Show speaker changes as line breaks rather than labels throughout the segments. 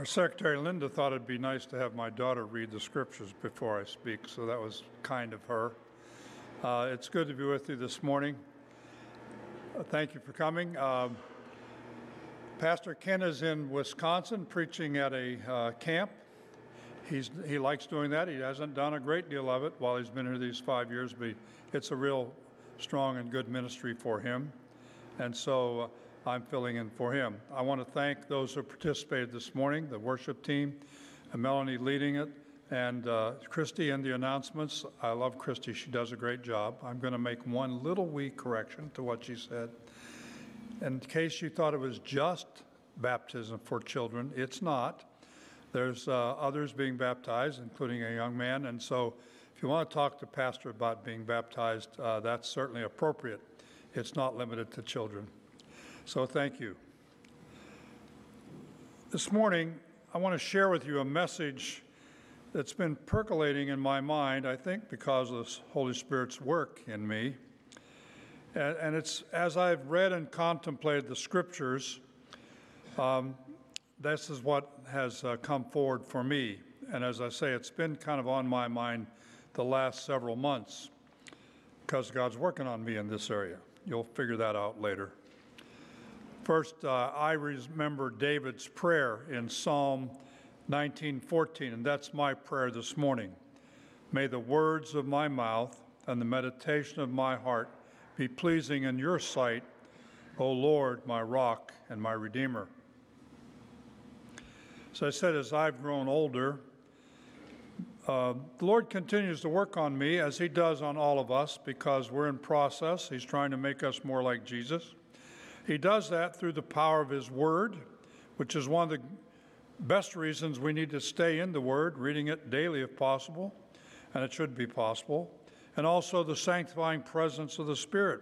Our secretary Linda thought it'd be nice to have my daughter read the scriptures before I speak, so that was kind of her. Uh, it's good to be with you this morning. Uh, thank you for coming. Um, Pastor Ken is in Wisconsin preaching at a uh, camp. He's, he likes doing that. He hasn't done a great deal of it while he's been here these five years, but it's a real strong and good ministry for him. And so uh, I'm filling in for him. I want to thank those who participated this morning, the worship team, and Melanie leading it, and uh, Christy in the announcements. I love Christy. She does a great job. I'm going to make one little wee correction to what she said. In case you thought it was just baptism for children, it's not. There's uh, others being baptized, including a young man, and so if you want to talk to pastor about being baptized, uh, that's certainly appropriate. It's not limited to children. So thank you. This morning, I want to share with you a message that's been percolating in my mind, I think because of the Holy Spirit's work in me. And, it's as I've read and contemplated the scriptures, um, this is what has uh, come forward for me. And as I say, it's been kind of on my mind the last several months because God's working on me in this area. You'll figure that out later. First, uh, I remember David's prayer in Psalm 19:14, and that's my prayer this morning. May the words of my mouth and the meditation of my heart be pleasing in your sight, O Lord, my rock and my redeemer. So I said, as I've grown older, uh, the Lord continues to work on me as He does on all of us because we're in process. He's trying to make us more like Jesus. He does that through the power of His Word, which is one of the best reasons we need to stay in the Word, reading it daily if possible, and it should be possible, and also the sanctifying presence of the Spirit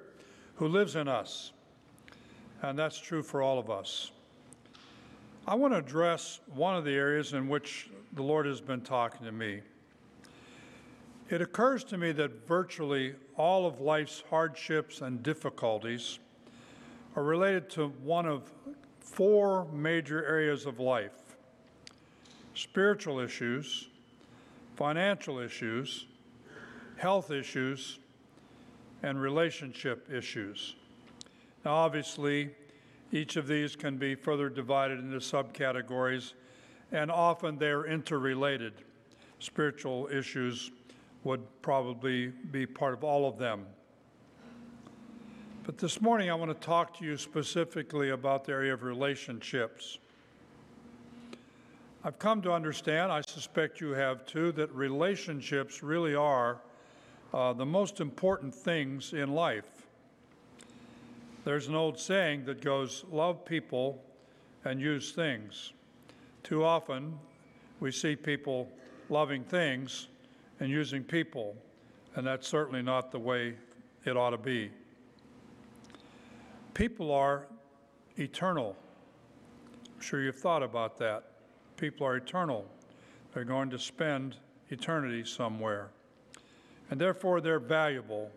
who lives in us. And that's true for all of us. I want to address one of the areas in which the Lord has been talking to me. It occurs to me that virtually all of life's hardships and difficulties are related to one of four major areas of life spiritual issues, financial issues, health issues, and relationship issues. Now, obviously, each of these can be further divided into subcategories, and often they're interrelated. Spiritual issues would probably be part of all of them. But this morning, I want to talk to you specifically about the area of relationships. I've come to understand, I suspect you have too, that relationships really are uh, the most important things in life. There's an old saying that goes, Love people and use things. Too often, we see people loving things and using people, and that's certainly not the way it ought to be. People are eternal. I'm sure you've thought about that. People are eternal. They're going to spend eternity somewhere. And therefore, they're valuable.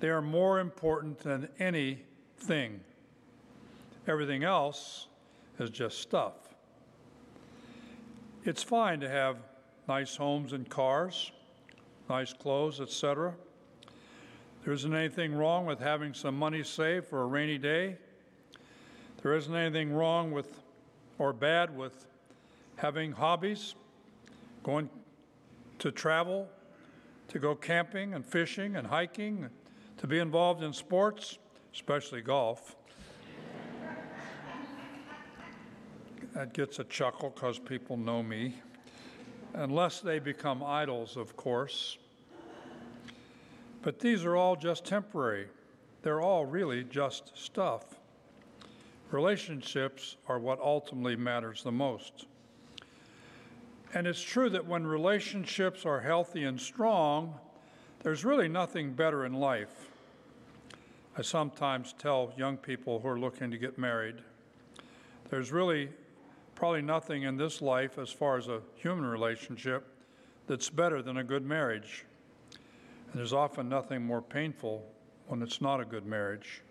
They are more important than anything. Everything else is just stuff. It's fine to have nice homes and cars, nice clothes, etc. There isn't anything wrong with having some money saved for a rainy day. There isn't anything wrong with or bad with having hobbies, going to travel, to go camping and fishing and hiking, to be involved in sports, especially golf. that gets a chuckle because people know me. Unless they become idols, of course. But these are all just temporary. They're all really just stuff. Relationships are what ultimately matters the most. And it's true that when relationships are healthy and strong, there's really nothing better in life. I sometimes tell young people who are looking to get married, there's really probably nothing in this life as far as a human relationship that's better than a good marriage. And there's often nothing more painful when it's not a good marriage.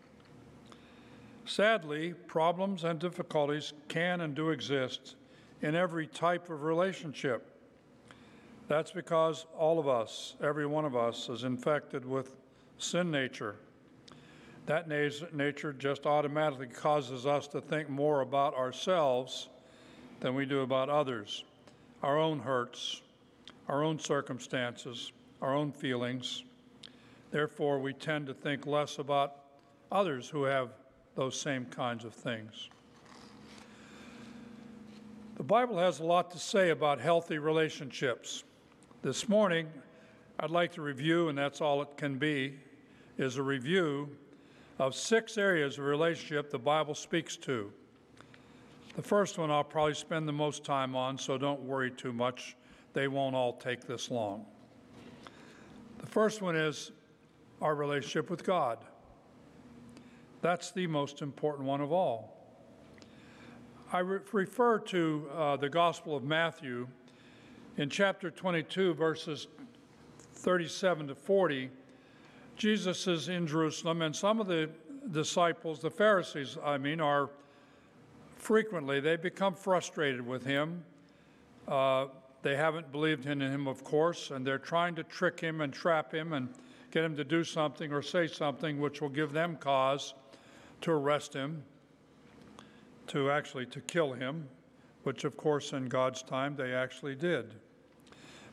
Sadly, problems and difficulties can and do exist in every type of relationship. That's because all of us, every one of us, is infected with sin nature. That nature just automatically causes us to think more about ourselves than we do about others, our own hurts, our own circumstances, our own feelings. Therefore, we tend to think less about others who have those same kinds of things. The Bible has a lot to say about healthy relationships. This morning, I'd like to review, and that's all it can be, is a review of six areas of relationship the Bible speaks to. The first one I'll probably spend the most time on, so don't worry too much. They won't all take this long. The first one is our relationship with God. That's the most important one of all. I re- refer to uh, the Gospel of Matthew in chapter 22, verses 37 to 40. Jesus is in Jerusalem, and some of the disciples, the Pharisees, I mean, are frequently, they become frustrated with him. Uh, they haven't believed in him, of course, and they're trying to trick him and trap him and get him to do something or say something which will give them cause to arrest him, to actually to kill him, which of course in God's time they actually did.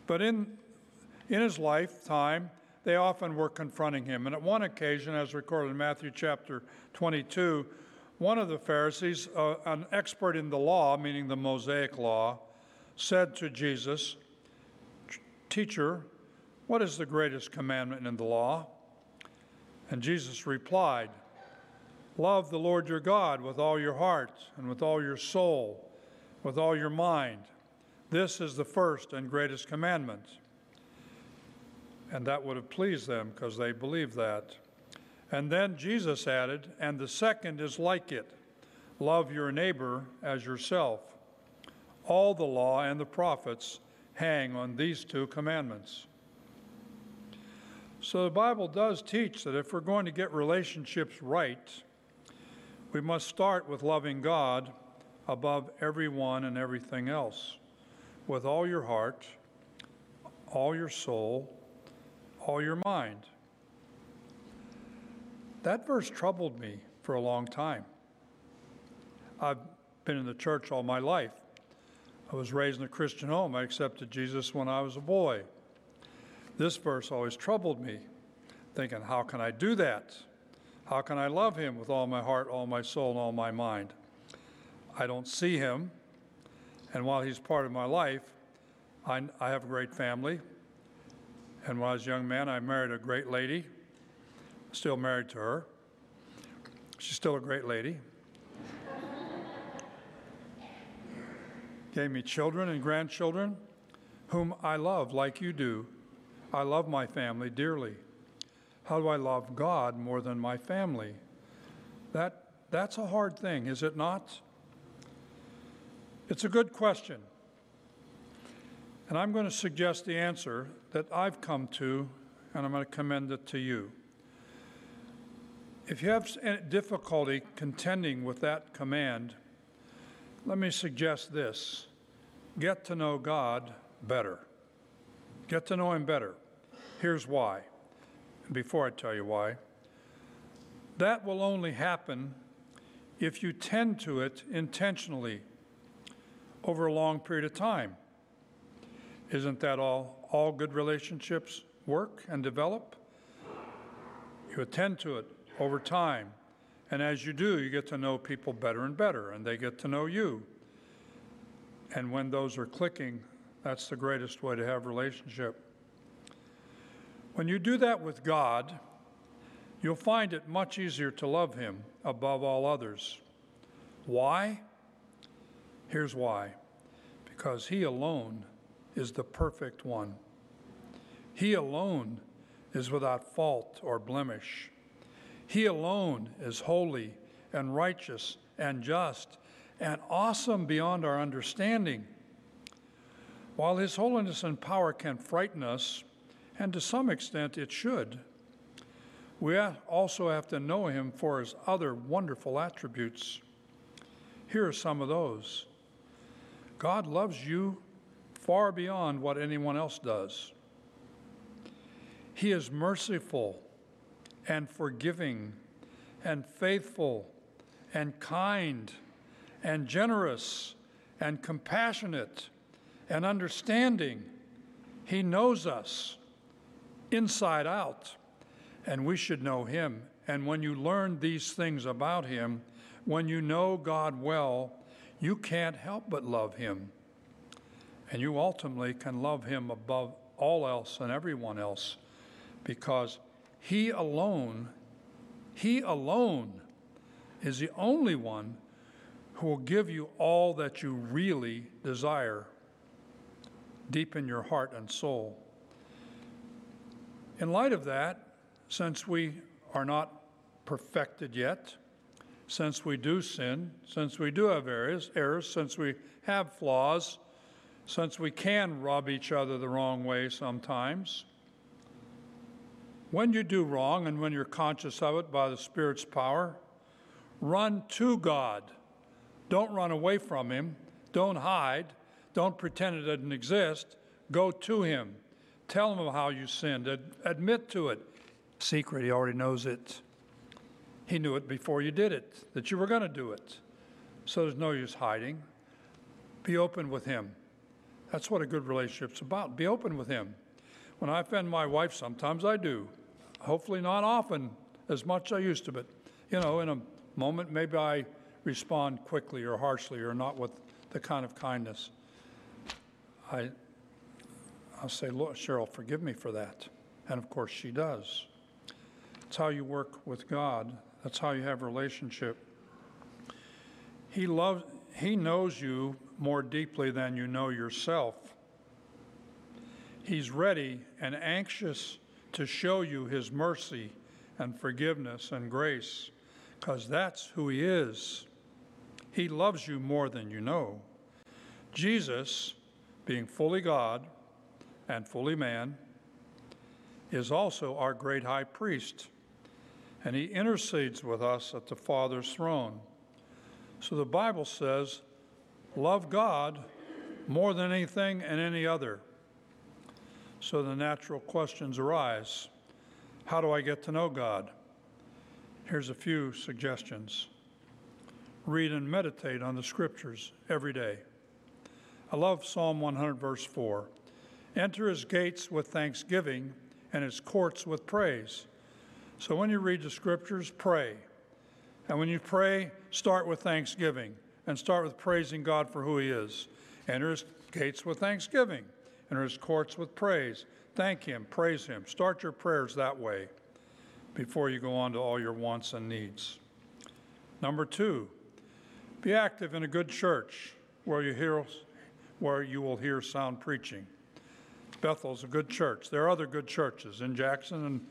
But in in his lifetime, they often were confronting him. And at one occasion, as recorded in Matthew chapter 22, one of the Pharisees, uh, an expert in the law, meaning the Mosaic law, said to Jesus, Teacher, what is the greatest commandment in the law? And Jesus replied, Love the Lord your God with all your heart and with all your soul, with all your mind. This is the first and greatest commandment. And that would have pleased them because they believed that. And then Jesus added, And the second is like it love your neighbor as yourself. All the law and the prophets hang on these two commandments. So the Bible does teach that if we're going to get relationships right, we must start with loving God above everyone and everything else with all your heart, all your soul, all your mind. That verse troubled me for a long time. I've been in the church all my life. I was raised in a Christian home. I accepted Jesus when I was a boy. This verse always troubled me, thinking, how can I do that? How can I love him with all my heart, all my soul, and all my mind? I don't see him. And while he's part of my life, I, I have a great family. And when I was a young man, I married a great lady. Still married to her. She's still a great lady. Gave me children and grandchildren whom I love like you do. I love my family dearly. How do I love God more than my family? That, that's a hard thing, is it not? It's a good question. And I'm going to suggest the answer that I've come to, and I'm going to commend it to you. If you have difficulty contending with that command, let me suggest this get to know God better. Get to know Him better. Here's why before I tell you why. That will only happen if you tend to it intentionally over a long period of time. Isn't that all all good relationships work and develop? You attend to it over time. And as you do, you get to know people better and better, and they get to know you. And when those are clicking, that's the greatest way to have relationship. When you do that with God, you'll find it much easier to love Him above all others. Why? Here's why because He alone is the perfect one. He alone is without fault or blemish. He alone is holy and righteous and just and awesome beyond our understanding. While His holiness and power can frighten us, and to some extent it should. We also have to know him for his other wonderful attributes. Here are some of those God loves you far beyond what anyone else does. He is merciful and forgiving and faithful and kind and generous and compassionate and understanding. He knows us inside out, and we should know Him. And when you learn these things about Him, when you know God well, you can't help but love Him. And you ultimately can love Him above all else and everyone else because He alone, He alone is the only one who will give you all that you really desire deep in your heart and soul. In light of that, since we are not perfected yet, since we do sin, since we do have errors, errors, since we have flaws, since we can rub each other the wrong way sometimes, when you do wrong and when you're conscious of it by the Spirit's power, run to God. Don't run away from Him. Don't hide. Don't pretend it doesn't exist. Go to Him. Tell Him how you sinned. Ad- admit to it. Secret, He already knows it. He knew it before you did it, that you were going to do it. So there's no use hiding. Be open with Him. That's what a good relationship's about. Be open with Him. When I offend my wife, sometimes I do. Hopefully, not often as much as I used to, but you know, in a moment, maybe I respond quickly or harshly or not with the kind of kindness. I, I'll say, Lord, Cheryl, forgive me for that. And of course, she does. It's how you work with God. That's how you have relationship. He loves, He knows you more deeply than you know yourself. He's ready and anxious to show you His mercy and forgiveness and grace, because that's who He is. He loves you more than you know. Jesus, being fully God and fully man, is also our great high priest, and he intercedes with us at the Father's throne. So the Bible says, love God more than anything and any other. So the natural questions arise How do I get to know God? Here's a few suggestions read and meditate on the scriptures every day. I love Psalm 100, verse 4. Enter his gates with thanksgiving and his courts with praise. So when you read the scriptures, pray. And when you pray, start with thanksgiving and start with praising God for who he is. Enter his gates with thanksgiving, enter his courts with praise. Thank him, praise him. Start your prayers that way before you go on to all your wants and needs. Number two, be active in a good church where you hear where you will hear sound preaching. Bethel's a good church. There are other good churches in Jackson and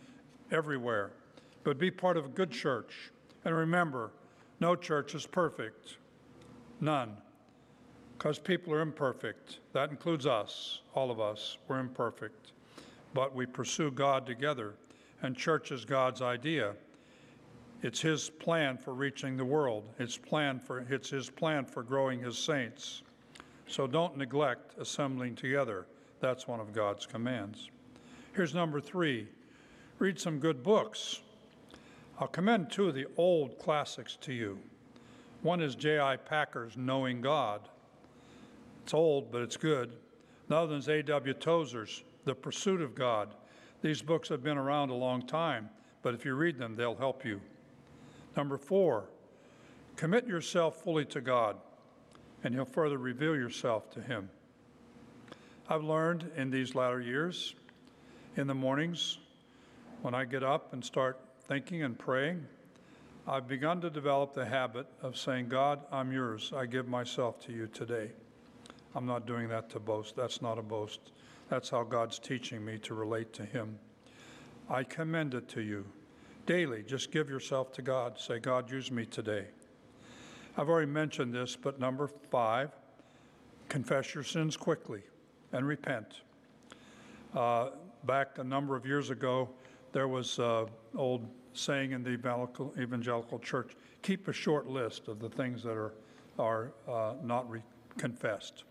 everywhere. But be part of a good church. And remember, no church is perfect. None. Because people are imperfect. That includes us, all of us. We're imperfect. But we pursue God together. And church is God's idea. It's his plan for reaching the world. It's plan for it's his plan for growing his saints. So don't neglect assembling together. That's one of God's commands. Here's number 3. Read some good books. I'll commend two of the old classics to you. One is J.I. Packer's Knowing God. It's old, but it's good. Another one is A.W. Tozer's The Pursuit of God. These books have been around a long time, but if you read them, they'll help you. Number four, commit yourself fully to God, and He'll further reveal yourself to Him. I've learned in these latter years, in the mornings, when I get up and start thinking and praying, I've begun to develop the habit of saying, God, I'm yours. I give myself to you today. I'm not doing that to boast. That's not a boast. That's how God's teaching me to relate to Him. I commend it to you. Daily, just give yourself to God. Say, God, use me today. I've already mentioned this, but number five, confess your sins quickly and repent. Uh, back a number of years ago, there was an old saying in the evangelical, evangelical church keep a short list of the things that are, are uh, not re- confessed.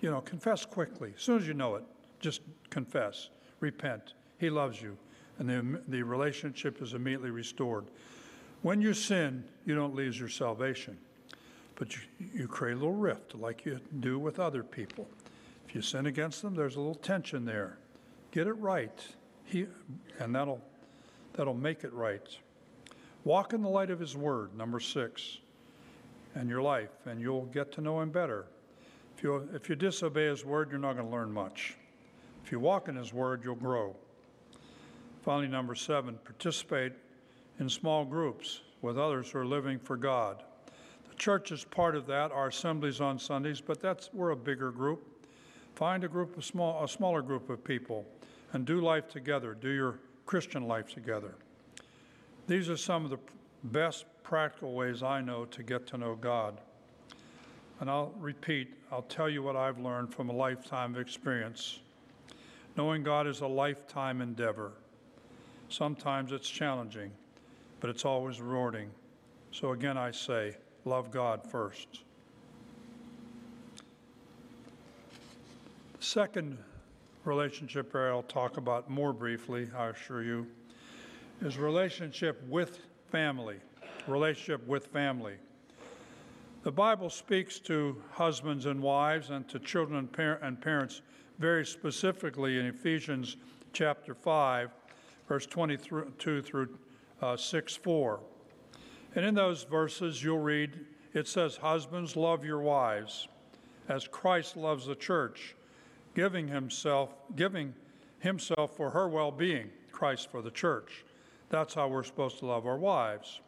You know, confess quickly. As soon as you know it, just confess, repent. He loves you, and the, the relationship is immediately restored. When you sin, you don't lose your salvation, but you, you create a little rift like you do with other people. If you sin against them, there's a little tension there. Get it right, he, and that'll, that'll make it right. Walk in the light of His Word, number six, and your life, and you'll get to know Him better. If you, if you disobey His Word, you're not going to learn much. If you walk in His Word, you'll grow. Finally, number seven, participate in small groups with others who are living for God. The church is part of that, our assemblies on Sundays, but that's we're a bigger group. Find a group of small, a smaller group of people, and do life together. Do your Christian life together. These are some of the best practical ways I know to get to know God. And I'll repeat, I'll tell you what I've learned from a lifetime of experience. Knowing God is a lifetime endeavor. Sometimes it's challenging, but it's always rewarding. So again, I say, love God first. The second relationship I'll talk about more briefly, I assure you, is relationship with family. Relationship with family. The Bible speaks to husbands and wives and to children and, par- and parents very specifically in Ephesians chapter 5, verse 22 through uh, 6 4. And in those verses, you'll read it says, Husbands, love your wives as Christ loves the church, giving himself, giving himself for her well being, Christ for the church. That's how we're supposed to love our wives.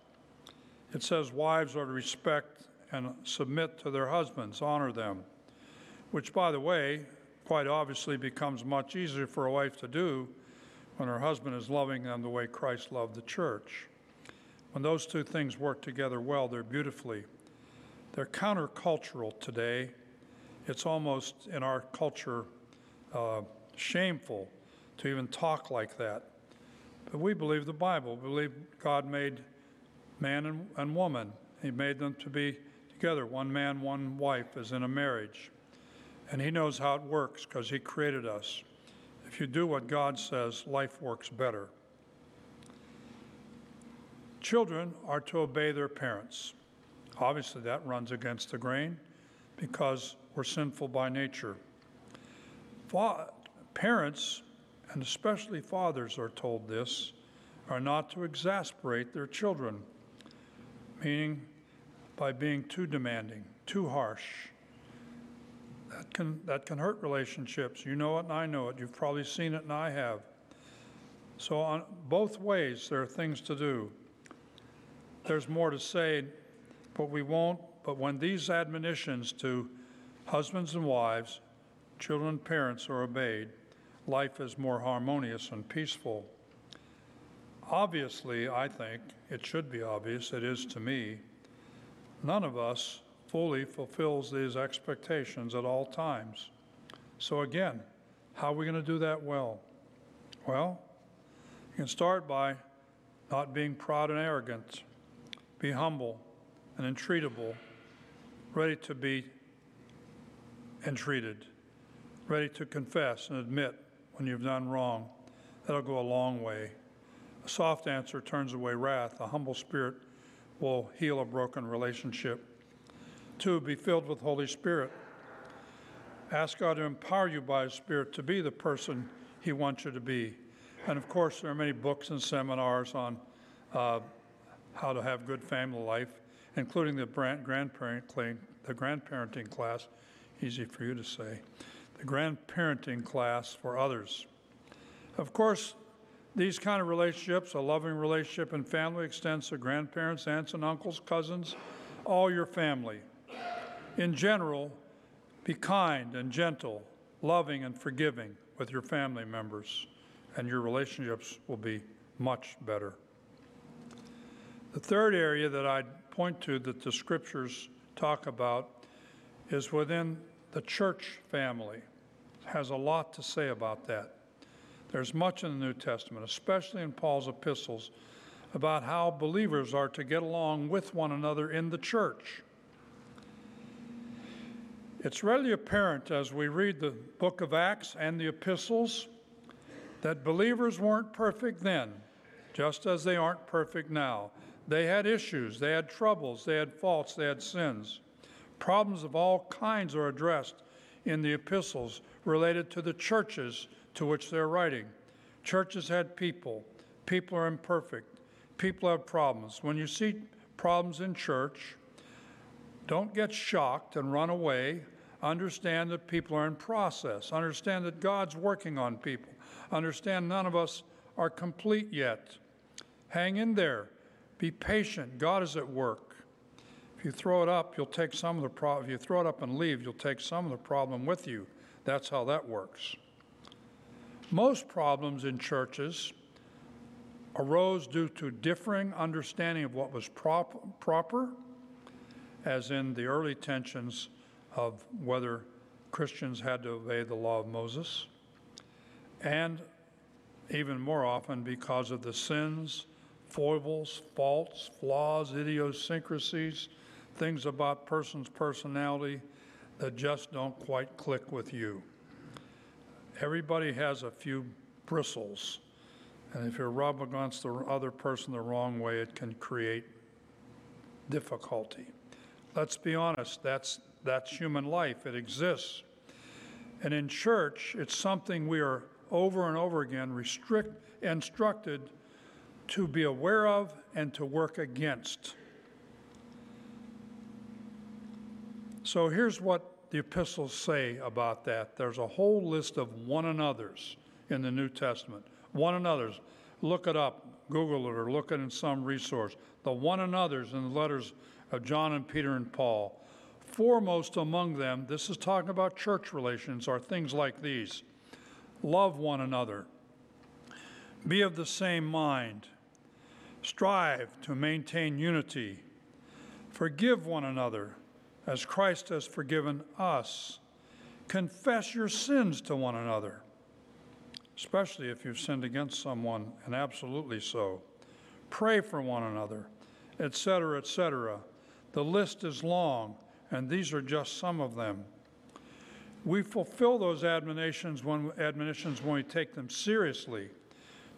It says, Wives are to respect and submit to their husbands, honor them, which, by the way, quite obviously becomes much easier for a wife to do when her husband is loving them the way Christ loved the church. When those two things work together well, they're beautifully. They're countercultural today. It's almost in our culture uh, shameful to even talk like that. But we believe the Bible. We believe God made man and, and woman. He made them to be together, one man, one wife, as in a marriage. And He knows how it works because He created us. If you do what God says, life works better. Children are to obey their parents. Obviously, that runs against the grain because we're sinful by nature. Fa- parents, and especially fathers, are told this, are not to exasperate their children, meaning by being too demanding, too harsh. That can, that can hurt relationships. You know it and I know it. You've probably seen it and I have. So, on both ways, there are things to do. There's more to say, but we won't. But when these admonitions to husbands and wives, children and parents are obeyed, life is more harmonious and peaceful. Obviously, I think, it should be obvious, it is to me, none of us fully fulfills these expectations at all times. So, again, how are we going to do that well? Well, you can start by not being proud and arrogant, be humble and entreatable, ready to be entreated, ready to confess and admit when you've done wrong. That'll go a long way. A soft answer turns away wrath. A humble spirit will heal a broken relationship. Two, be filled with Holy Spirit. Ask God to empower you by His Spirit to be the person He wants you to be. And of course, there are many books and seminars on uh, how to have good family life, including the grandparent the grandparenting class. Easy for you to say, the grandparenting class for others. Of course, these kind of relationships, a loving relationship and family, extends to grandparents, aunts and uncles, cousins, all your family. In general, be kind and gentle, loving and forgiving with your family members, and your relationships will be much better. The third area that I'd point to that the scriptures talk about is within the church family. It has a lot to say about that. There's much in the New Testament, especially in Paul's epistles, about how believers are to get along with one another in the church. It's readily apparent as we read the book of Acts and the epistles that believers weren't perfect then, just as they aren't perfect now. They had issues, they had troubles, they had faults, they had sins. Problems of all kinds are addressed in the epistles related to the churches to which they're writing. Churches had people, people are imperfect, people have problems. When you see problems in church, don't get shocked and run away. Understand that people are in process. Understand that God's working on people. Understand none of us are complete yet. Hang in there. Be patient. God is at work. If you throw it up, you'll take some of the problem. If you throw it up and leave, you'll take some of the problem with you. That's how that works. Most problems in churches arose due to differing understanding of what was prop- proper as in the early tensions of whether Christians had to obey the law of Moses, and even more often because of the sins, foibles, faults, flaws, idiosyncrasies, things about person's personality that just don't quite click with you. Everybody has a few bristles, and if you're against the other person the wrong way, it can create difficulty. Let's be honest, that's, that's human life. It exists. And in church, it's something we are over and over again restrict, instructed to be aware of and to work against. So here's what the epistles say about that. There's a whole list of one another's in the New Testament. One another's. Look it up, Google it, or look it in some resource. The one another's in the letters of John and Peter and Paul. Foremost among them, this is talking about church relations, are things like these love one another, be of the same mind, strive to maintain unity, forgive one another as Christ has forgiven us, confess your sins to one another, especially if you've sinned against someone, and absolutely so. Pray for one another, etc., etc. The list is long, and these are just some of them. We fulfill those admonitions when, admonitions when we take them seriously.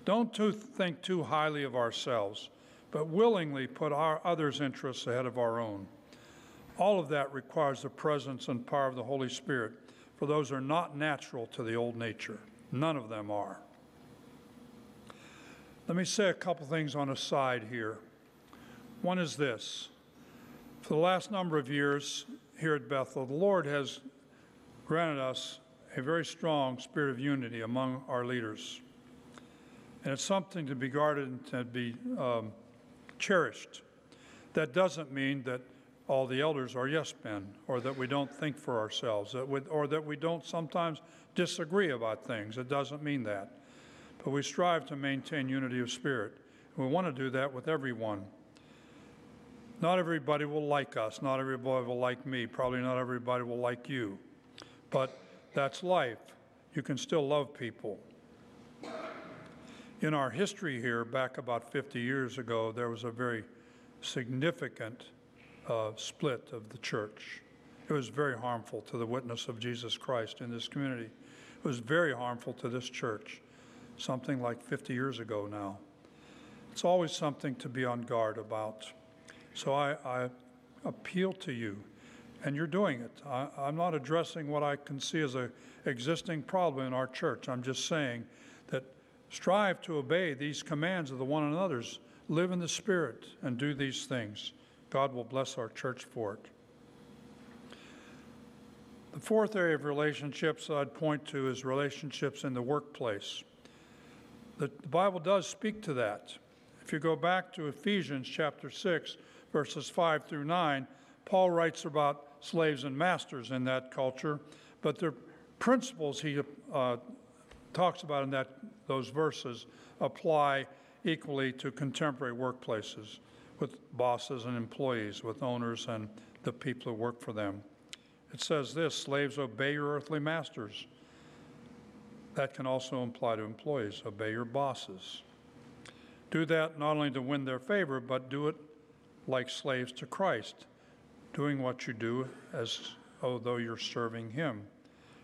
Don't too think too highly of ourselves, but willingly put our others' interests ahead of our own. All of that requires the presence and power of the Holy Spirit, for those are not natural to the old nature. None of them are. Let me say a couple things on a side here. One is this for the last number of years here at Bethel, the Lord has granted us a very strong spirit of unity among our leaders. And it's something to be guarded and to be um, cherished. That doesn't mean that all the elders are yes men, or that we don't think for ourselves, that we, or that we don't sometimes disagree about things. It doesn't mean that. But we strive to maintain unity of spirit. We want to do that with everyone. Not everybody will like us. Not everybody will like me. Probably not everybody will like you. But that's life. You can still love people. In our history here, back about 50 years ago, there was a very significant uh, split of the church. It was very harmful to the witness of Jesus Christ in this community. It was very harmful to this church, something like 50 years ago now. It's always something to be on guard about. So I, I appeal to you, and you're doing it. I, I'm not addressing what I can see as a existing problem in our church. I'm just saying that strive to obey these commands of the one another's. Live in the Spirit and do these things. God will bless our church for it. The fourth area of relationships I'd point to is relationships in the workplace. The, Bible does speak to that. If you go back to Ephesians chapter 6, verses 5 through 9, Paul writes about slaves and masters in that culture, but the principles he uh, talks about in that, those verses apply equally to contemporary workplaces with bosses and employees, with owners and the people who work for them. It says this slaves, obey your earthly masters. That can also apply to employees obey your bosses. Do that not only to win their favor, but do it like slaves to Christ, doing what you do as though you're serving Him.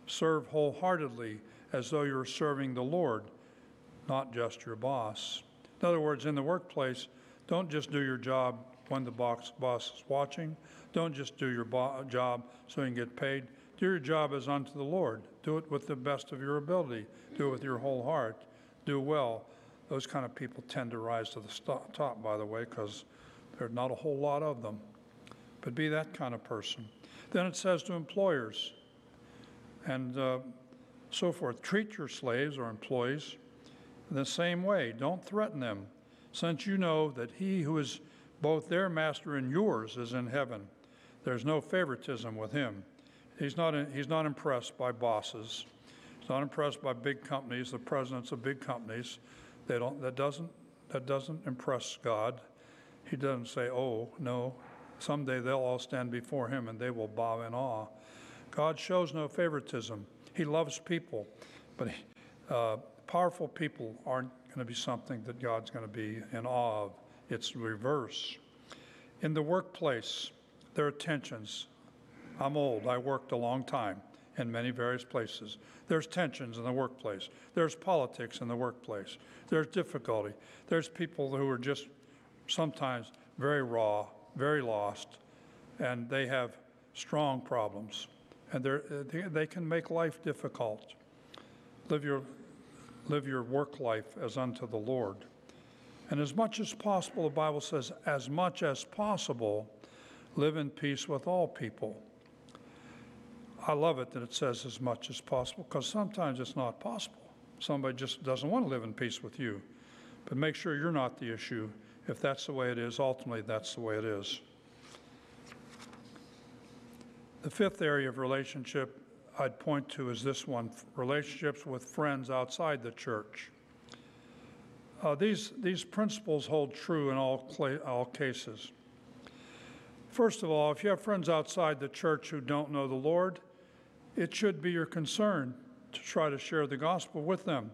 Serve wholeheartedly as though you're serving the Lord, not just your boss. In other words, in the workplace, don't just do your job when the boss, boss is watching. Don't just do your bo- job so you can get paid. Do your job as unto the Lord. Do it with the best of your ability. Do it with your whole heart. Do well. Those kind of people tend to rise to the st- top, by the way, because there's not a whole lot of them. But be that kind of person. Then it says to employers and uh, so forth treat your slaves or employees in the same way. Don't threaten them, since you know that he who is both their master and yours is in heaven. There's no favoritism with him. He's not, he's not impressed by bosses. He's not impressed by big companies, the presidents of big companies. They don't, that, doesn't, that doesn't impress God. He doesn't say, oh, no, someday they'll all stand before him and they will bow in awe. God shows no favoritism. He loves people, but uh, powerful people aren't going to be something that God's going to be in awe of. It's reverse. In the workplace, there are tensions. I'm old. I worked a long time in many various places. There's tensions in the workplace. There's politics in the workplace. There's difficulty. There's people who are just sometimes very raw, very lost, and they have strong problems. And they, they can make life difficult. Live your, live your work life as unto the Lord. And as much as possible, the Bible says, as much as possible, live in peace with all people. I love it that it says as much as possible because sometimes it's not possible. Somebody just doesn't want to live in peace with you. But make sure you're not the issue. If that's the way it is, ultimately that's the way it is. The fifth area of relationship I'd point to is this one relationships with friends outside the church. Uh, these, these principles hold true in all, all cases. First of all, if you have friends outside the church who don't know the Lord, it should be your concern to try to share the gospel with them.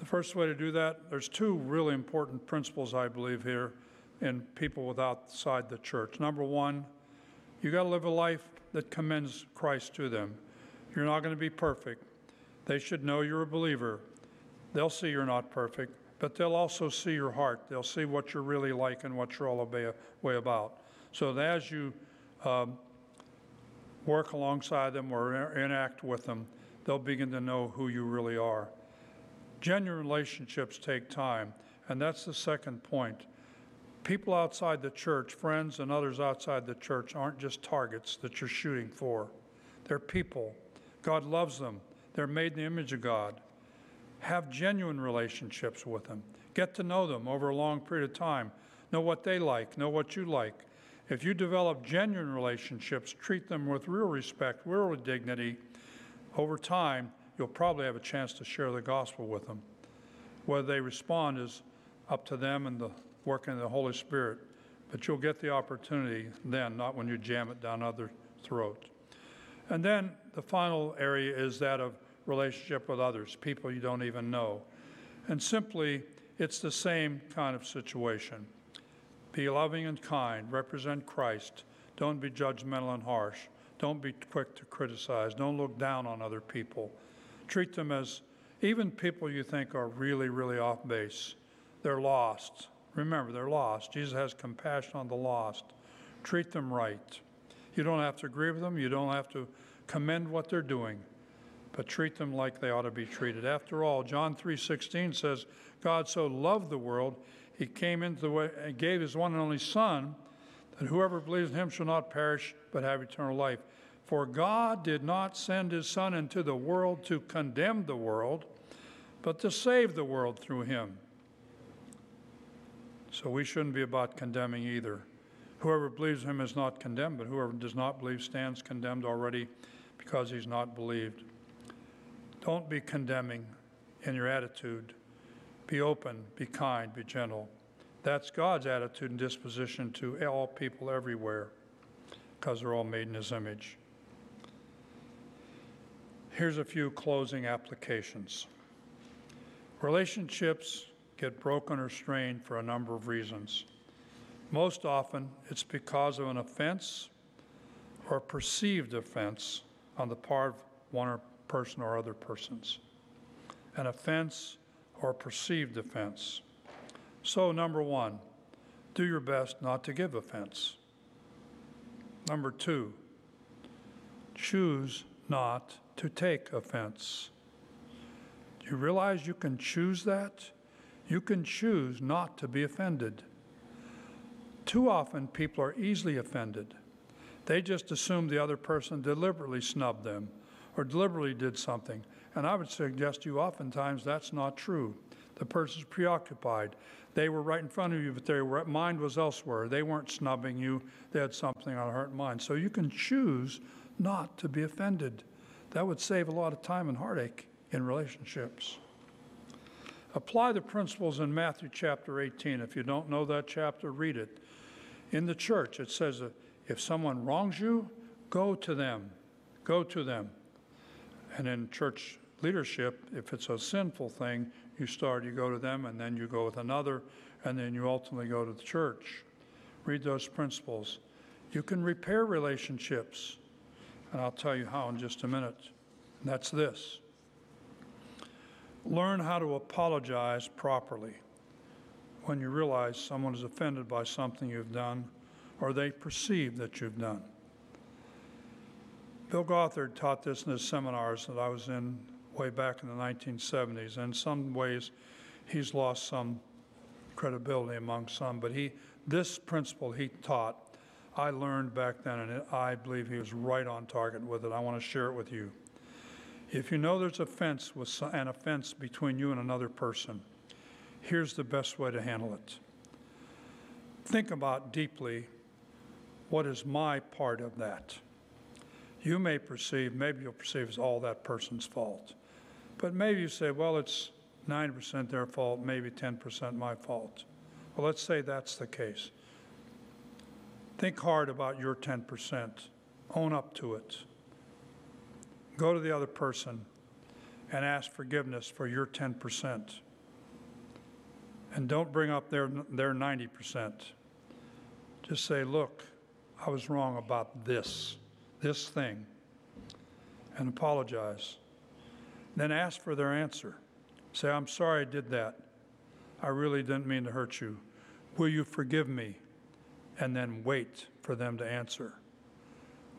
The first way to do that, there's two really important principles, I believe, here in people outside the church. Number one, you got to live a life that commends Christ to them. You're not going to be perfect. They should know you're a believer. They'll see you're not perfect, but they'll also see your heart. They'll see what you're really like and what you're all way about. So that as you um, work alongside them or interact with them, they'll begin to know who you really are. Genuine relationships take time, and that's the second point. People outside the church, friends and others outside the church, aren't just targets that you're shooting for. They're people. God loves them. They're made in the image of God. Have genuine relationships with them. Get to know them over a long period of time. Know what they like, know what you like. If you develop genuine relationships, treat them with real respect, real dignity, over time, you'll probably have a chance to share the gospel with them. Whether they respond is up to them and the working of the Holy Spirit, but you'll get the opportunity then, not when you jam it down other throat. And then the final area is that of relationship with others, people you don't even know. And simply, it's the same kind of situation. Be loving and kind, represent Christ. Don't be judgmental and harsh. Don't be quick to criticize. Don't look down on other people. Treat them as even people you think are really, really off base. They're lost. Remember, they're lost. Jesus has compassion on the lost. Treat them right. You don't have to agree with them, you don't have to commend what they're doing, but treat them like they ought to be treated. After all, John 3:16 says, God so loved the world, he came into the way and gave his one and only son that whoever believes in him shall not perish but have eternal life. For God did not send his Son into the world to condemn the world, but to save the world through him. So we shouldn't be about condemning either. Whoever believes him is not condemned, but whoever does not believe stands condemned already because he's not believed. Don't be condemning in your attitude. Be open, be kind, be gentle. That's God's attitude and disposition to all people everywhere because they're all made in his image. Here's a few closing applications. Relationships get broken or strained for a number of reasons. Most often, it's because of an offense or perceived offense on the part of one person or other persons. An offense or perceived offense. So, number one, do your best not to give offense. Number two, choose not to take offense. Do you realize you can choose that? You can choose not to be offended. Too often, people are easily offended. They just assume the other person deliberately snubbed them or deliberately did something. And I would suggest to you oftentimes that's not true. The person's preoccupied. They were right in front of you, but their mind was elsewhere. They weren't snubbing you, they had something on heart and mind. So you can choose not to be offended. That would save a lot of time and heartache in relationships. Apply the principles in Matthew chapter 18. If you don't know that chapter, read it. In the church, it says if someone wrongs you, go to them. Go to them. And in church leadership, if it's a sinful thing, you start, you go to them, and then you go with another, and then you ultimately go to the church. Read those principles. You can repair relationships, and I'll tell you how in just a minute. And that's this learn how to apologize properly when you realize someone is offended by something you've done or they perceive that you've done. Bill Gothard taught this in his seminars that I was in way back in the 1970s. In some ways, he's lost some credibility among some, but he, this principle he taught, I learned back then, and I believe he was right on target with it. I want to share it with you. If you know there's offense with an offense between you and another person, here's the best way to handle it. Think about deeply what is my part of that. You may perceive, maybe you'll perceive it's all that person's fault. But maybe you say, well, it's 90% their fault, maybe 10% my fault. Well, let's say that's the case. Think hard about your 10%. Own up to it. Go to the other person and ask forgiveness for your 10%. And don't bring up their, their 90%. Just say, look, I was wrong about this, this thing, and apologize. Then ask for their answer. Say, I'm sorry I did that. I really didn't mean to hurt you. Will you forgive me? And then wait for them to answer.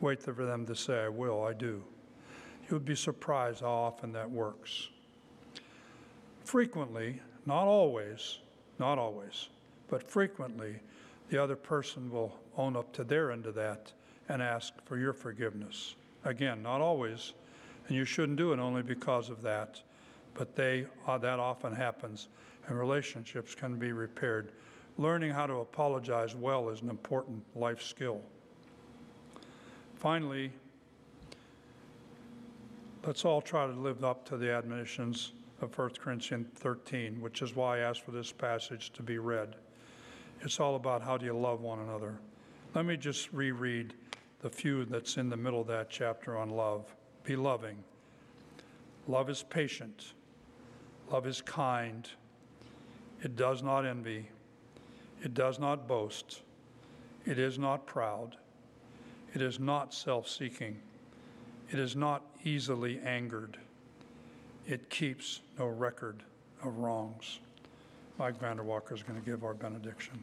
Wait for them to say, I will, I do. You would be surprised how often that works. Frequently, not always, not always, but frequently, the other person will own up to their end of that and ask for your forgiveness. Again, not always, and you shouldn't do it only because of that, but they uh, that often happens, and relationships can be repaired. Learning how to apologize well is an important life skill. Finally, let's all try to live up to the admonitions of 1 Corinthians 13, which is why I asked for this passage to be read. It's all about how do you love one another. Let me just reread the few that's in the middle of that chapter on love. Be loving. Love is patient. Love is kind. It does not envy. It does not boast. It is not proud. It is not self seeking. It is not easily angered. It keeps no record of wrongs. Mike Vanderwalker is going to give our benediction.